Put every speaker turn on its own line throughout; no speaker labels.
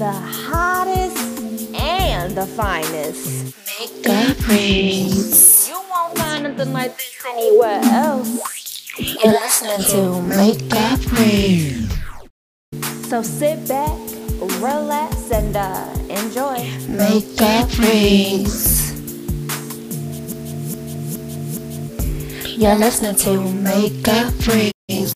the hottest and the finest.
Makeup rings.
You won't find nothing like this anywhere else.
You're listening to Makeup Rings.
So sit back, relax, and uh, enjoy.
Makeup Rings. You're listening to Makeup Rings.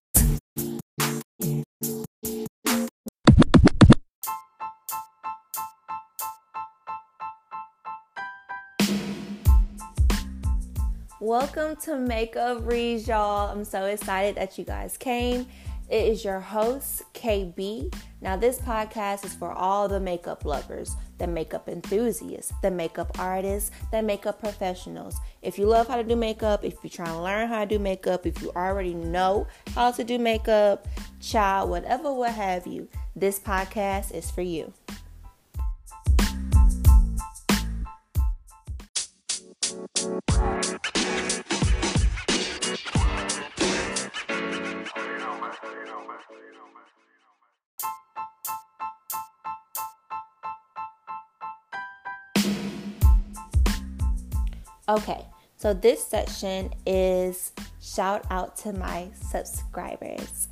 Welcome to Makeup Readz, y'all. I'm so excited that you guys came. It is your host, KB. Now, this podcast is for all the makeup lovers, the makeup enthusiasts, the makeup artists, the makeup professionals. If you love how to do makeup, if you're trying to learn how to do makeup, if you already know how to do makeup, child, whatever, what have you, this podcast is for you. Okay, so this section is shout out to my subscribers.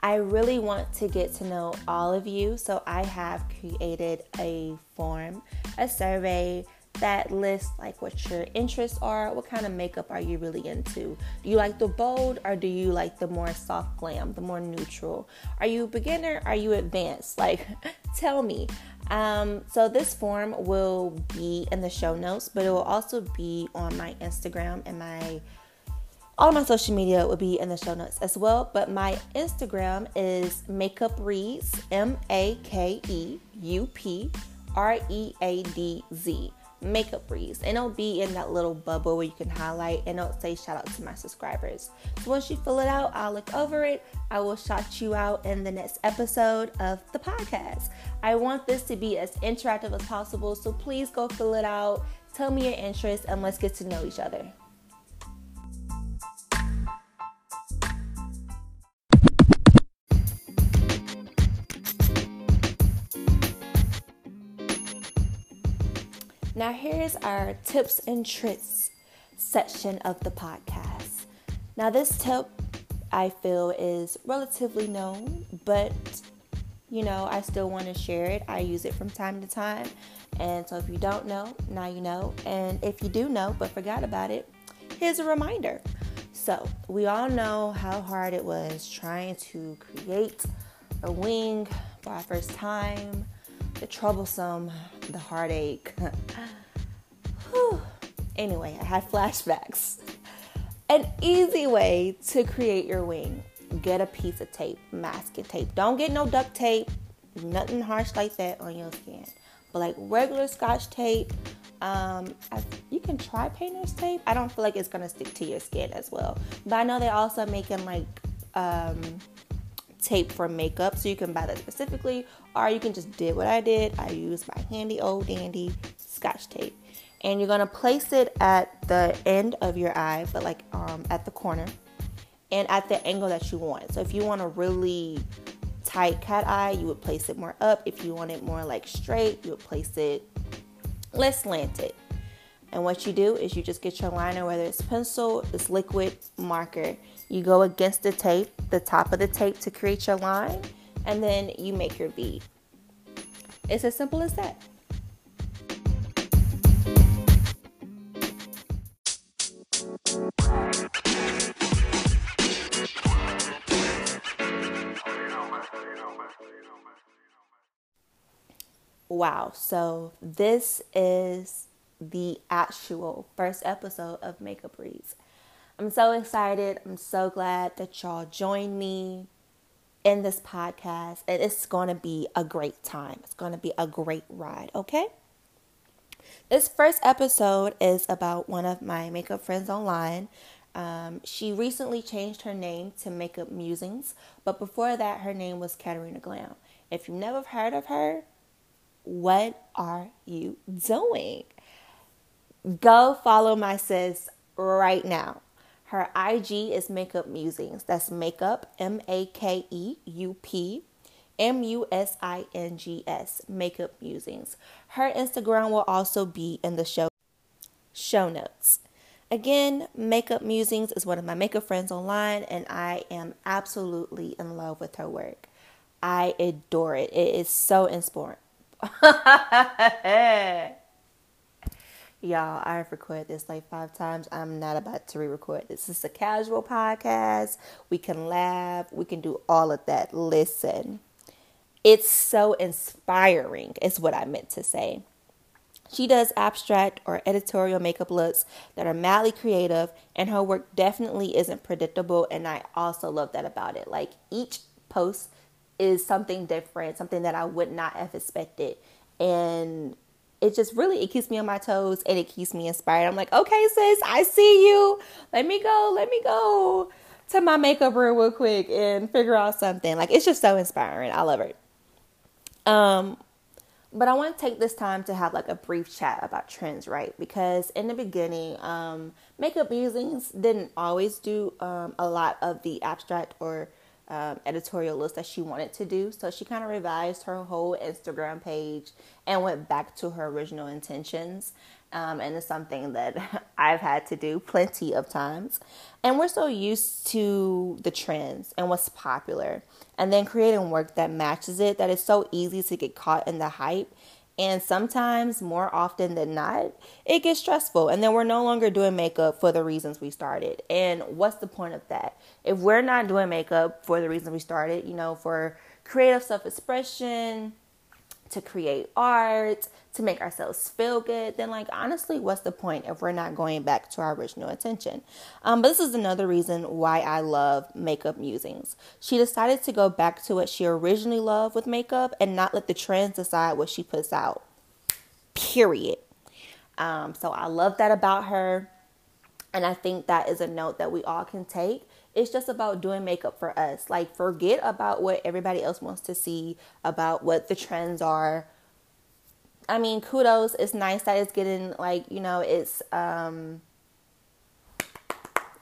I really want to get to know all of you, so I have created a form, a survey that list like what your interests are, what kind of makeup are you really into? Do you like the bold or do you like the more soft glam, the more neutral? Are you beginner? Are you advanced? Like, tell me. Um, so this form will be in the show notes, but it will also be on my Instagram and my all my social media will be in the show notes as well. But my Instagram is Makeup Readz, M A K E U P R E A D Z. Makeup Readz, and it'll be in that little bubble where you can highlight and it'll say shout out to my subscribers. So once you fill it out, I'll look over it. I will shout you out in the next episode of the podcast. I want this to be as interactive as possible, so please go fill it out. Tell me your interests and let's get to know each other. Now, here's our tips and tricks section of the podcast. Now, this tip I feel is relatively known, but you know, I still want to share it. I use it from time to time. And so, if you don't know, now you know. And if you do know but forgot about it, here's a reminder. So, we all know how hard it was trying to create a wing for our first time the troublesome, the heartache. anyway, I had flashbacks. An easy way to create your wing get a piece of tape, masking tape. Don't get no duct tape, nothing harsh like that on your skin. But like regular scotch tape, um, I, you can try painter's tape. I don't feel like it's gonna stick to your skin as well. But I know they also making like um, tape for makeup, so you can buy that specifically, or you can just did what I did. I used my handy old dandy scotch tape, and you're gonna place it at the end of your eye, but like um, at the corner, and at the angle that you want. So if you want a really tight cat eye, you would place it more up. If you want it more like straight, you would place it less slanted. And what you do is you just get your liner, whether it's pencil, it's liquid, marker. You go against the tape, the top of the tape to create your line, and then you make your bead. It's as simple as that. Wow, so this is the actual first episode of Makeup Readz. I'm so excited. I'm so glad that y'all joined me in this podcast. And it's going to be a great time. It's going to be a great ride, okay? This first episode is about one of my makeup friends online. Um, she recently changed her name to Makeup Musings, but before that, her name was Katarina Glam. If you've never heard of her, what are you doing? Go follow my sis right now. Her IG is Makeup Musings. That's makeup, M A K E U P M U S I N G S, Makeup Musings. Her Instagram will also be in the show show notes. Again, Makeup Musings is one of my makeup friends online, and I am absolutely in love with her work. I adore it. It is so inspiring. Y'all, I've recorded this like five times. I'm not about to re record. This is a casual podcast. We can laugh, we can do all of that. Listen, it's so inspiring, is what I meant to say. She does abstract or editorial makeup looks that are madly creative, and her work definitely isn't predictable. And I also love that about it. Like each post is something different, something that I would not have expected. And it just really it keeps me on my toes and it keeps me inspired. I'm like, okay, sis, I see you. Let me go, let me go to my makeup room real quick and figure out something. Like it's just so inspiring. I love it. Um, but I want to take this time to have like a brief chat about trends, right? Because in the beginning, um, makeup musings didn't always do um, a lot of the abstract or um, editorial list that she wanted to do. So she kind of revised her whole Instagram page and went back to her original intentions. Um, and it's something that I've had to do plenty of times. And we're so used to the trends and what's popular, and then creating work that matches it that it's so easy to get caught in the hype and sometimes, more often than not, it gets stressful. And then we're no longer doing makeup for the reasons we started. And what's the point of that? If we're not doing makeup for the reason we started, you know, for creative self expression, to create art, to make ourselves feel good, then, like, honestly, what's the point if we're not going back to our original intention? Um, but this is another reason why I love makeup musings. She decided to go back to what she originally loved with makeup and not let the trends decide what she puts out. Period. Um, so I love that about her. And I think that is a note that we all can take it's just about doing makeup for us. Like, forget about what everybody else wants to see, about what the trends are. I mean, kudos. It's nice that it's getting, like, you know, it's, um,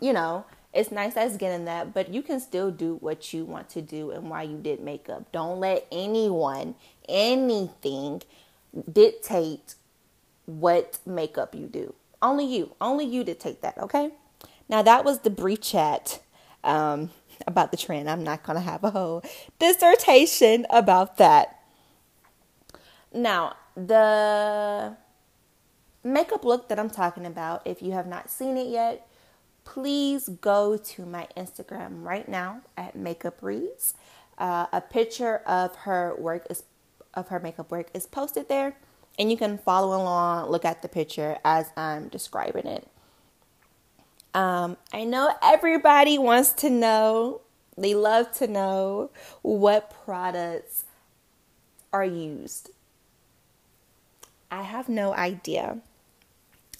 you know, it's nice that it's getting that, but you can still do what you want to do and why you did makeup. Don't let anyone, anything dictate what makeup you do. Only you, only you dictate that, okay? Now, that was the brief chat um, about the trend. I'm not going to have a whole dissertation about that. Now, the makeup look that I'm talking about, if you have not seen it yet, please go to my Instagram right now at Makeup Readz. Uh, a picture of her work is of her makeup work is posted there, and you can follow along, look at the picture as I'm describing it. Um, I know everybody wants to know, they love to know what products are used. I have no idea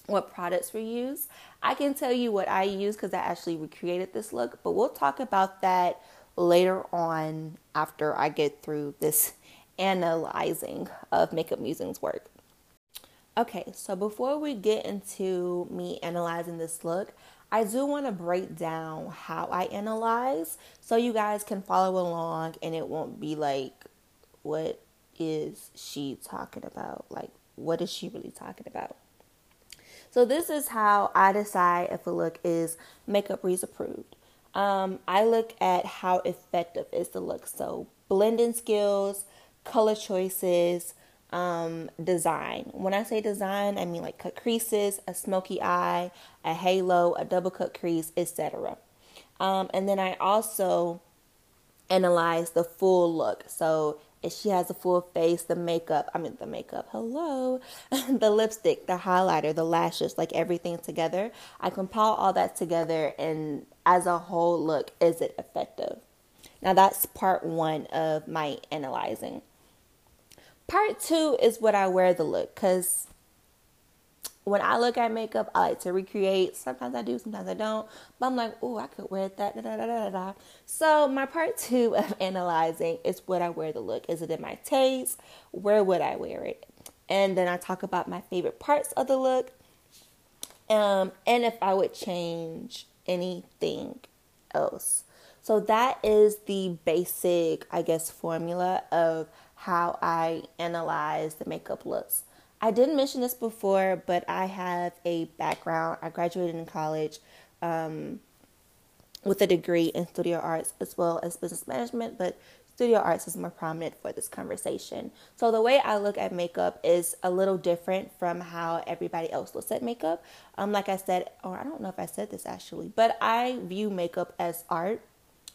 what products were used. I can tell you what I use because I actually recreated this look, but we'll talk about that later on after I get through this analyzing of Makeup Musings work. Okay, so before we get into me analyzing this look, I do want to break down how I analyze so you guys can follow along and it won't be like, what is she talking about? Like, what is she really talking about? So, this is how I decide if a look is Makeup Readz approved. Um, I look at how effective is the look. So, blending skills, color choices, um, design. When I say design, I mean like cut creases, a smoky eye, a halo, a double cut crease, etc. Um, and then I also analyze the full look. So if she has a full face, the makeup, I mean the makeup, hello, the lipstick, the highlighter, the lashes, like everything together. I compile all that together and as a whole look, is it effective? Now that's part one of my analyzing. Part two is what I wear the look because when I look at makeup, I like to recreate. Sometimes I do, sometimes I don't. But I'm like, oh, I could wear that. Da, da, da, So my part two of analyzing is what I wear the look. Is it in my taste? Where would I wear it? And then I talk about my favorite parts of the look. Um, and if I would change anything else. So that is the basic, I guess, formula of how I analyze the makeup looks. I didn't mention this before, but I have a background. I graduated in college um, with a degree in studio arts as well as business management, but studio arts is more prominent for this conversation. So the way I look at makeup is a little different from how everybody else looks at makeup. Um, like I said, or I don't know if I said this actually, but I view makeup as art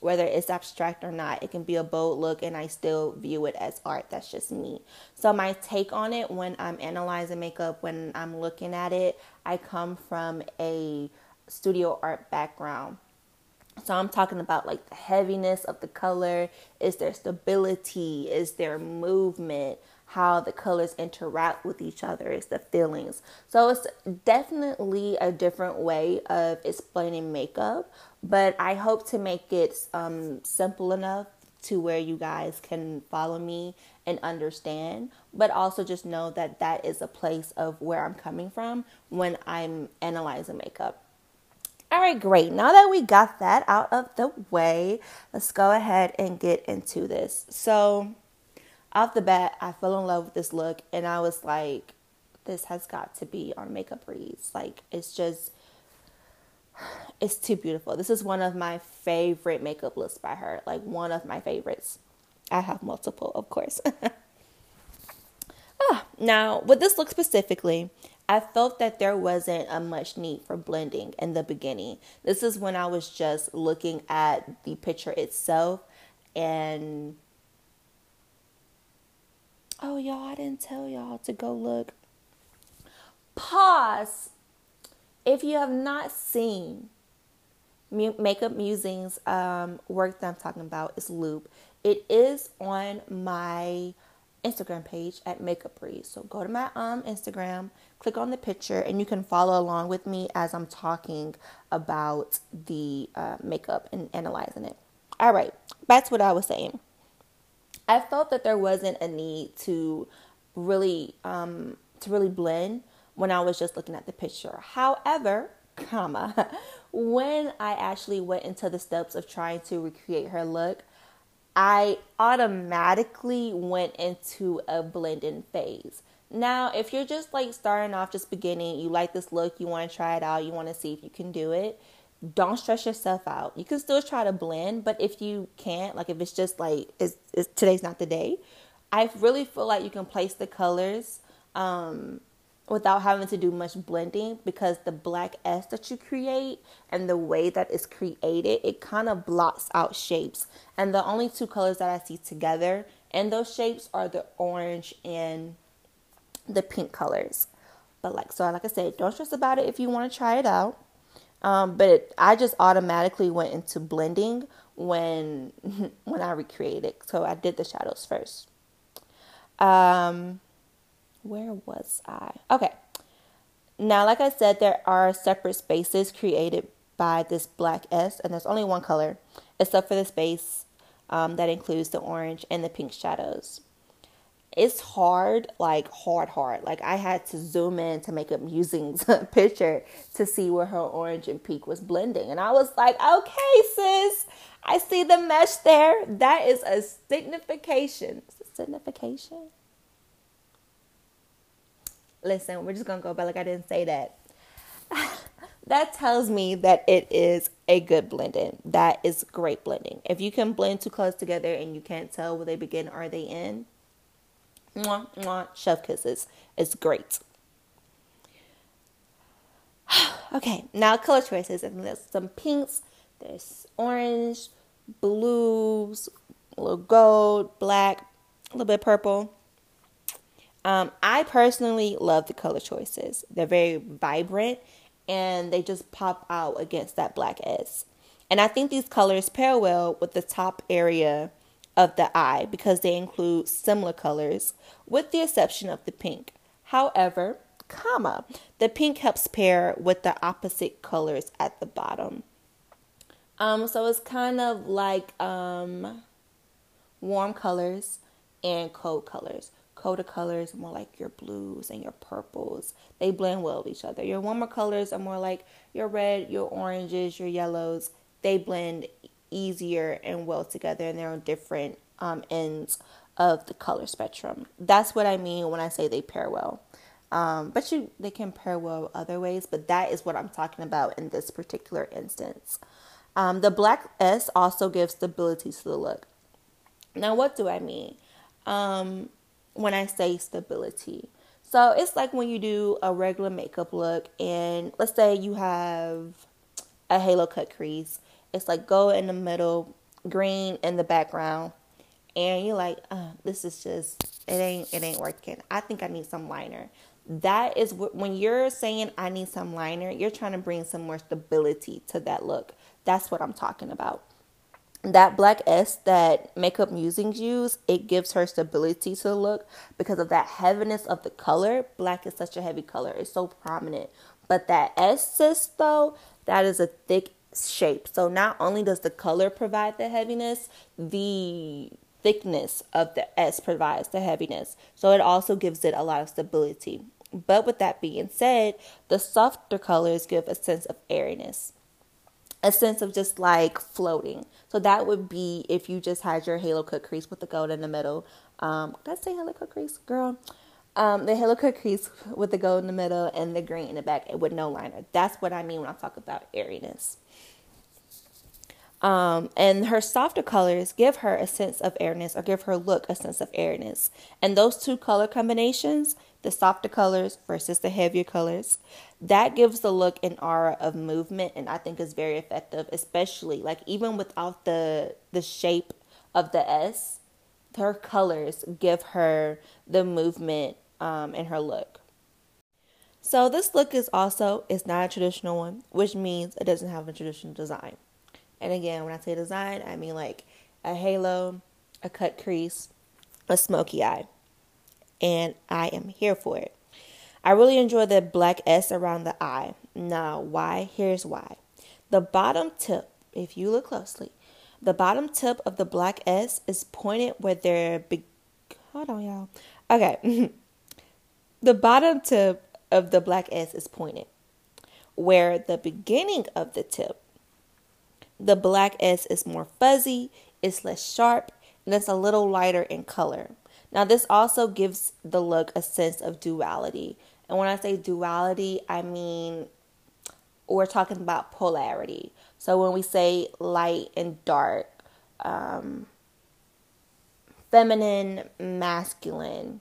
whether it's abstract or not. It can be a bold look, and I still view it as art. That's just me. So, my take on it when I'm analyzing makeup, when I'm looking at it, I come from a studio art background. So I'm talking about like the heaviness of the color. Is there stability? Is there movement? How the colors interact with each other is the feelings. So it's definitely a different way of explaining makeup, but I hope to make it um, simple enough to where you guys can follow me and understand, but also just know that that is a place of where I'm coming from when I'm analyzing makeup. All right, great. Now that we got that out of the way, let's go ahead and get into this. So, off the bat, I fell in love with this look and I was like, this has got to be on Makeup Readz. Like, it's just it's too beautiful. This is one of my favorite makeup looks by her. Like one of my favorites. I have multiple, of course. ah, now, with this look specifically, I felt that there wasn't a much need for blending in the beginning. This is when I was just looking at the picture itself and oh y'all, I didn't tell y'all to go look. Pause if you have not seen Makeup Musings um, work that I'm talking about, is Loop. It is on my Instagram page at Makeup Readz. So go to my um Instagram, click on the picture, and you can follow along with me as I'm talking about the uh, makeup and analyzing it. All right, to what I was saying. I felt that there wasn't a need to really um, to really blend when I was just looking at the picture. However, comma, when I actually went into the steps of trying to recreate her look, I automatically went into a blending phase. Now, if you're just like starting off, just beginning, you like this look, you want to try it out, you want to see if you can do it, don't stress yourself out. You can still try to blend, but if you can't, like if it's just like it's, it's today's not the day, I really feel like you can place the colors um, without having to do much blending because the black S that you create and the way that it's created, it kind of blocks out shapes. And the only two colors that I see together in those shapes are the orange and the pink colors. But like so, like I said, don't stress about it if you want to try it out. Um, but it, I just automatically went into blending when when I recreated. So I did the shadows first. Um, where was I? Okay. Now, like I said, there are separate spaces created by this black S, and there's only one color, except for the space um, that includes the orange and the pink shadows. It's hard, like hard, hard. Like I had to zoom in to Makeup Musings picture to see where her orange and pink was blending, and I was like, "Okay, sis, I see the mesh there. That is a signification. Is it signification? listen, we're just gonna go back like I didn't say that. that tells me that it is a good blending. That is great blending. If you can blend two colors together and you can't tell where they begin or they end, mwah, mwah, chef kisses. It's great. okay, now color choices. And there's some pinks, there's orange, blues, a little gold, black, a little bit purple. Um, I personally love the color choices. They're very vibrant and they just pop out against that black S. And I think these colors pair well with the top area of the eye because they include similar colors with the exception of the pink. However, comma, the pink helps pair with the opposite colors at the bottom. Um, so it's kind of like um, warm colors and cold colors colder colors more like your blues and your purples. They blend well with each other. Your warmer colors are more like your red, your oranges, your yellows. They blend easier and well together and they're on different um, ends of the color spectrum. That's what I mean when I say they pair well. Um, but you they can pair well other ways, but that is what I'm talking about in this particular instance. Um, the black S also gives stability to the look. Now, what do I mean um, when I say stability? So it's like when you do a regular makeup look, and let's say you have a halo cut crease. It's like gold in the middle, green in the background, and you're like, uh, this is just it ain't it ain't working. I think I need some liner. That is when you're saying I need some liner, you're trying to bring some more stability to that look. That's what I'm talking about. That black S that Makeup Musings use, it gives her stability to the look because of that heaviness of the color. Black is such a heavy color, it's so prominent. But that S sis though, that is a thick shape. So not only does the color provide the heaviness, the thickness of the S provides the heaviness. So it also gives it a lot of stability. But with that being said, the softer colors give a sense of airiness, a sense of just like floating. So that would be if you just had your halo cut crease with the gold in the middle. Um, did I say halo cut crease, girl? Um, the cut crease with the gold in the middle and the green in the back with no liner. That's what I mean when I talk about airiness. Um, and her softer colors give her a sense of airiness or give her look a sense of airiness. And those two color combinations, the softer colors versus the heavier colors, that gives the look an aura of movement and I think is very effective, especially like even without the the shape of the S, her colors give her the movement um, in her look. So this look is also it's not a traditional one, which means it doesn't have a traditional design. And again, when I say design, I mean like a halo, a cut crease, a smoky eye. And I am here for it. I really enjoy the black S around the eye. Now, why? Here's why. The bottom tip, if you look closely, the bottom tip of the black S is pointed where their big. Hold on, y'all. Okay. the bottom tip of the black S is pointed, where the beginning of the tip the black S is more fuzzy, it's less sharp, and it's a little lighter in color. Now, this also gives the look a sense of duality. And when I say duality, I mean we're talking about polarity. So when we say light and dark, um, feminine, masculine,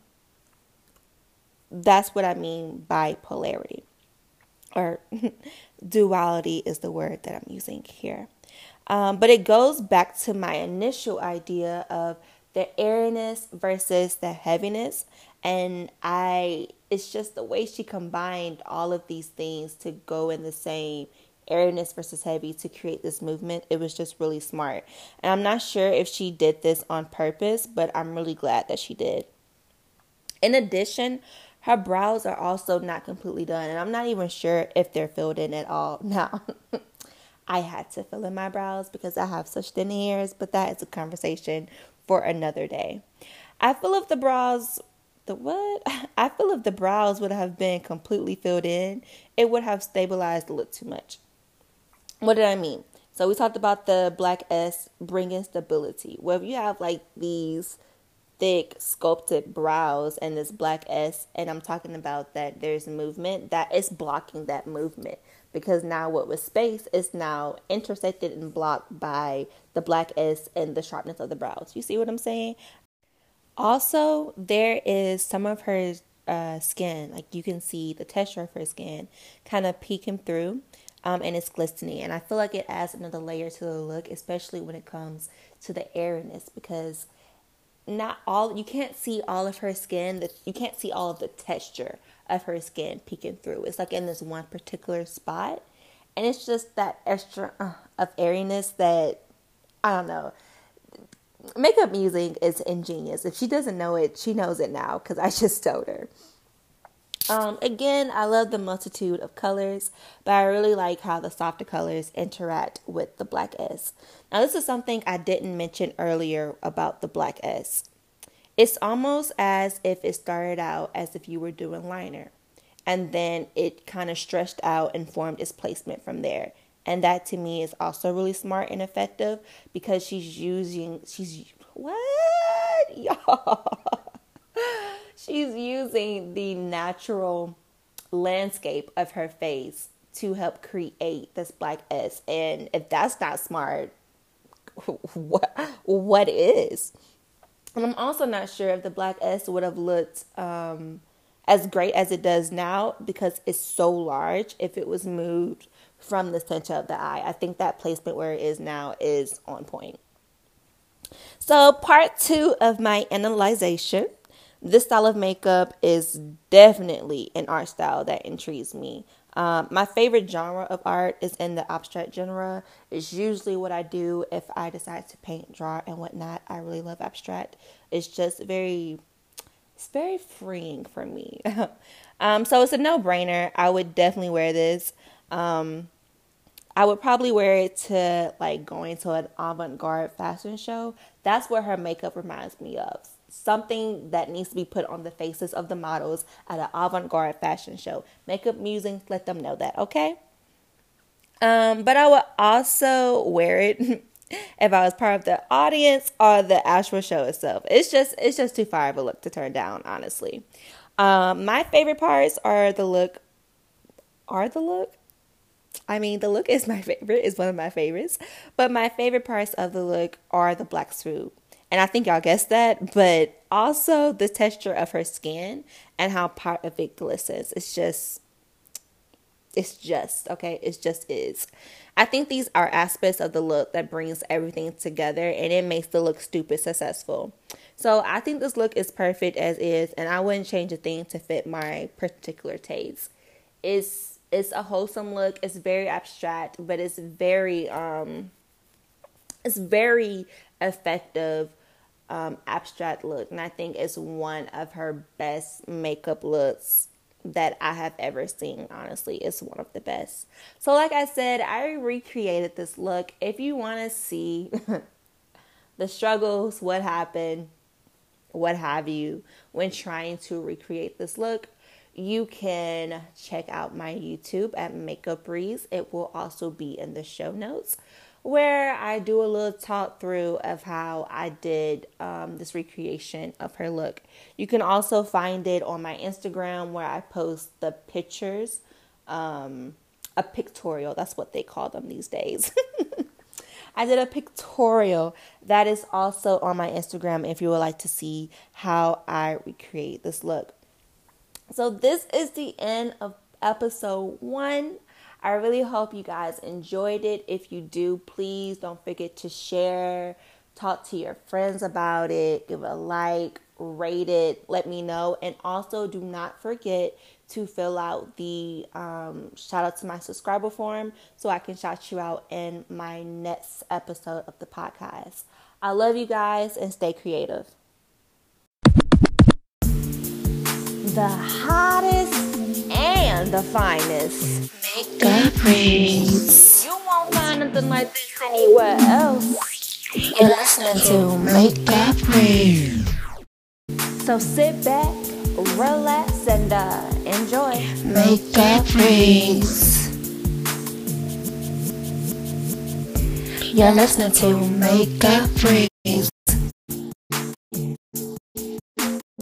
that's what I mean by polarity. Or duality is the word that I'm using here. Um, but it goes back to my initial idea of the airiness versus the heaviness. And I, it's just the way she combined all of these things to go in the same airiness versus heavy to create this movement. It was just really smart. And I'm not sure if she did this on purpose, but I'm really glad that she did. In addition, her brows are also not completely done, and I'm not even sure if they're filled in at all. Now, I had to fill in my brows because I have such thin hairs, but that is a conversation for another day. I feel if the brows, the what? I feel if the brows would have been completely filled in, it would have stabilized the look too much. What did I mean? So we talked about the black S bringing stability. Well, if you have like these thick sculpted brows and this black S, and I'm talking about that there's movement that is blocking that movement because now what was space is now intersected and blocked by the black S and the sharpness of the brows. You see what I'm saying? Also, there is some of her uh, skin, like you can see the texture of her skin kind of peeking through. Um, and it's glistening, and I feel like it adds another layer to the look, especially when it comes to the airiness, because not all you can't see all of her skin. That you can't see all of the texture of her skin peeking through. It's like in this one particular spot. And it's just that extra uh, of airiness that, I don't know. Makeup Musing is ingenious. If she doesn't know it, she knows it now because I just told her. Um, again, I love the multitude of colors, but I really like how the softer colors interact with the black S. Now, this is something I didn't mention earlier about the black S. It's almost as if it started out as if you were doing liner and then it kind of stretched out and formed its placement from there. And that to me is also really smart and effective because she's using, she's, what? Y'all. she's using the natural landscape of her face to help create this black S. And if that's not smart, what what is? And I'm also not sure if the black S would have looked um, as great as it does now because it's so large if it was moved from the center of the eye. I think that placement where it is now is on point. So, part two of my analyzation. This style of makeup is definitely an art style that intrigues me. Um, my favorite genre of art is in the abstract genre. It's usually what I do if I decide to paint, draw, and whatnot. I really love abstract. It's just very, it's very freeing for me. um, so it's a no-brainer. I would definitely wear this. Um, I would probably wear it to like going to an avant-garde fashion show. That's what her makeup reminds me of something that needs to be put on the faces of the models at an avant-garde fashion show. Makeup musings, let them know that, okay? Um, but I would also wear it if I was part of the audience or the actual show itself. It's just it's just too far of a look to turn down, honestly. Um, my favorite parts are the look are the look. I mean, the look is my favorite, is one of my favorites. But my favorite parts of the look are the black suit and I think y'all guessed that, but also the texture of her skin and how part of it glistens. It's just, it's just, okay? It's just is. I think these are aspects of the look that brings everything together and it makes the look stupid successful. So I think this look is perfect as is, and I wouldn't change a thing to fit my particular taste. It's it's a wholesome look. It's very abstract, but it's very um it's very effective um, abstract look, and I think it's one of her best makeup looks that I have ever seen. Honestly, it's one of the best. So, like I said, I recreated this look. If you want to see the struggles, what happened, what have you, when trying to recreate this look, you can check out my YouTube at Makeup Readz. It will also be in the show notes where I do a little talk through of how I did um, this recreation of her look. You can also find it on my Instagram where I post the pictures, um, a pictorial. That's what they call them these days. I did a pictorial that is also on my Instagram if you would like to see how I recreate this look. So, this is the end of episode one. I really hope you guys enjoyed it. If you do, please don't forget to share, talk to your friends about it, give a like, rate it, let me know. And also, do not forget to fill out the um, shout out to my subscriber form so I can shout you out in my next episode of the podcast. I love you guys and stay creative. The hottest and the finest
Makeup rings.
You won't find nothing like this anywhere else.
You're listening to Makeup rings.
So sit back, relax, and uh, enjoy.
Makeup rings. You're listening to Makeup rings.